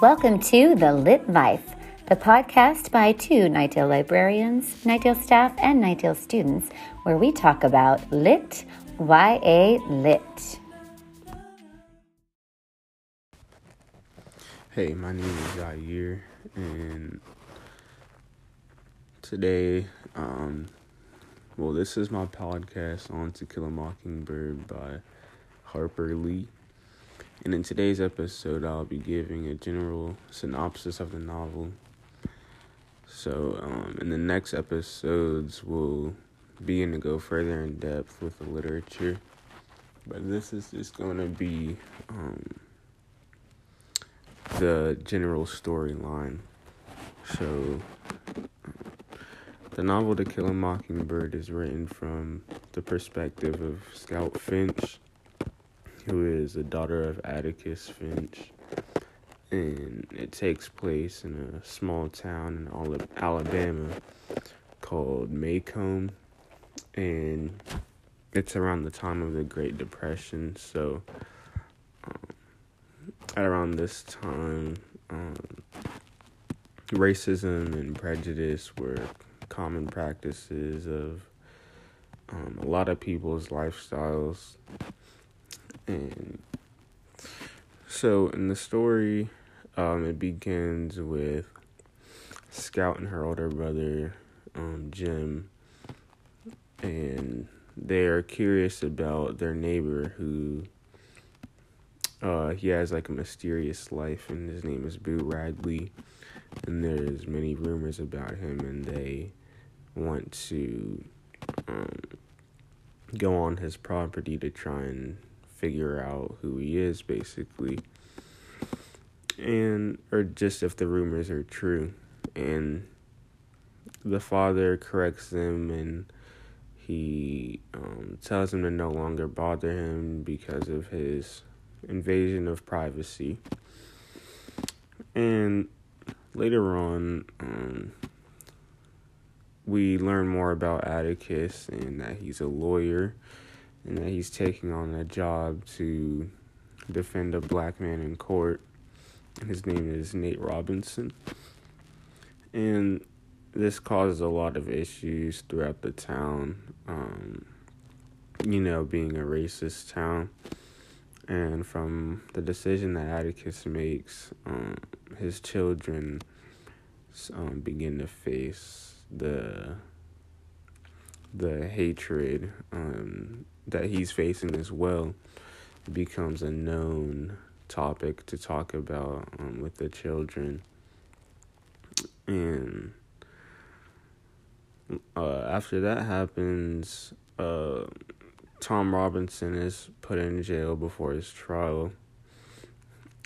Welcome to The Lit Life, the podcast by two Knightdale librarians, Knightdale staff, and Knightdale students, where we talk about lit, YA lit. Hey, my name is Zah'eer, and today, um, well, this is my podcast on To Kill a Mockingbird by Harper Lee. And in today's episode, I'll be giving a general synopsis of the novel. So, um, in the next episodes, we'll begin to go further in depth with the literature. But this is just going to be um, the general storyline. So, the novel To Kill a Mockingbird is written from the perspective of Scout Finch who is the daughter of Atticus Finch. And it takes place in a small town in all of Alabama called Maycomb. And it's around the time of the Great Depression. So, um, at around this time, um, racism and prejudice were common practices of um, a lot of people's lifestyles and so in the story, um, it begins with Scout and her older brother, um, Jem, and they are curious about their neighbor who uh, he has like a mysterious life, and his name is Boo Radley, and there's many rumors about him, and they want to um, go on his property to try and figure out who he is, basically. And, or just if the rumors are true. And the father corrects them and he um, tells him to no longer bother him because of his invasion of privacy. And later on, um, we learn more about Atticus and that he's a lawyer and that he's taking on a job to defend a black man in court. And his name is Nate Robinson. And this causes a lot of issues throughout the town. Um, you know, being a racist town. And from the decision that Atticus makes, um, his children um, begin to face the the hatred um, that he's facing as well becomes a known topic to talk about um, with the children. And uh, after that happens, uh, Tom Robinson is put in jail before his trial,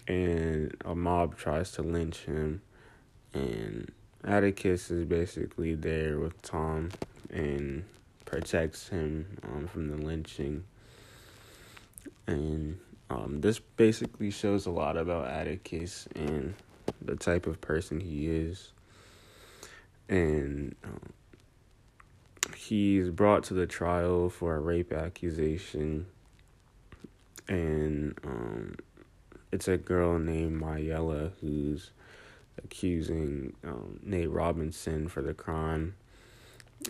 and a mob tries to lynch him. And Atticus is basically there with Tom, and protects him um, from the lynching. And um, this basically shows a lot about Atticus and the type of person he is. And um, he's brought to the trial for a rape accusation. And um, it's a girl named Mayella who's accusing um, Nate Robinson for the crime.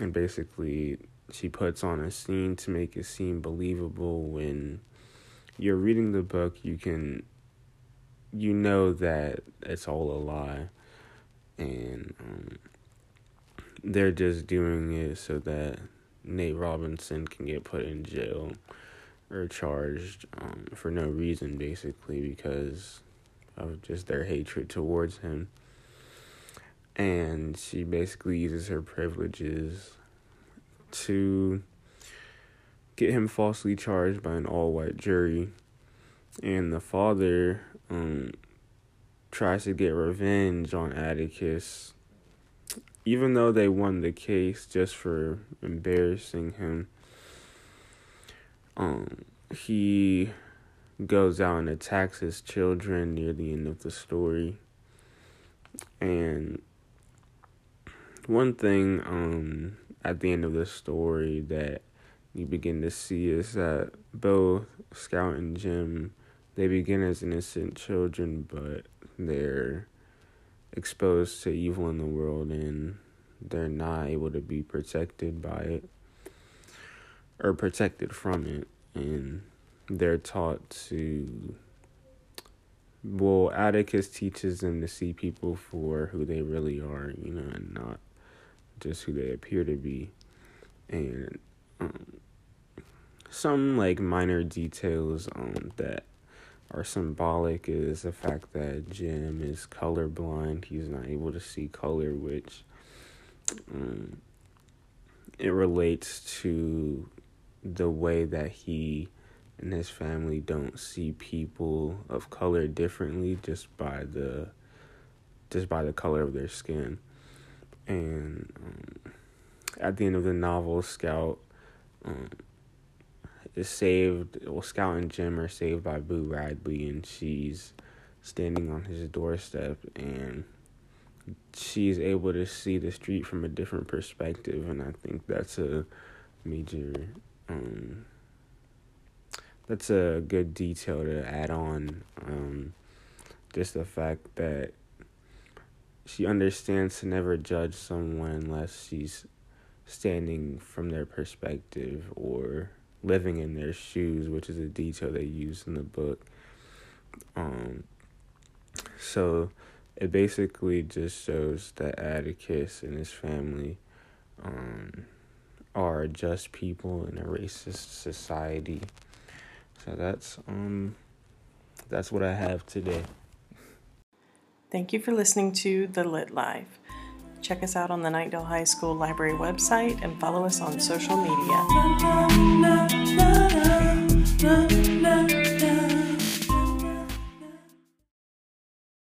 And basically, she puts on a scene to make it seem believable when you're reading the book you can you know that it's all a lie and um, they're just doing it so that Nate Robinson can get put in jail or charged um, for no reason basically because of just their hatred towards him and she basically uses her privileges to get him falsely charged by an all white jury. And the father um, tries to get revenge on Atticus, even though they won the case just for embarrassing him. Um, he goes out and attacks his children near the end of the story. And one thing um, at the end of the story that you begin to see is that both Scout and Jem they begin as innocent children, but they're exposed to evil in the world and they're not able to be protected by it or protected from it and they're taught to well atticus teaches them to see people for who they really are you know and not just who they appear to be and um, some like minor details um that are symbolic is the fact that Jem is colorblind. He's not able to see color, which um, it relates to the way that he and his family don't see people of color differently just by the just by the color of their skin. And um, at the end of the novel, Scout um, is saved. Well, Scout and Jem are saved by Boo Radley, and she's standing on his doorstep, and she's able to see the street from a different perspective, and I think that's a major. Um, that's a good detail to add on. Um, just the fact that she understands to never judge someone unless she's standing from their perspective or living in their shoes, which is a detail they use in the book. Um, so it basically just shows that Atticus and his family um, are just people in a racist society. So that's um that's what I have today. Thank you for listening to The Lit Live. Check us out on the Knightdale High School Library website and follow us on social media.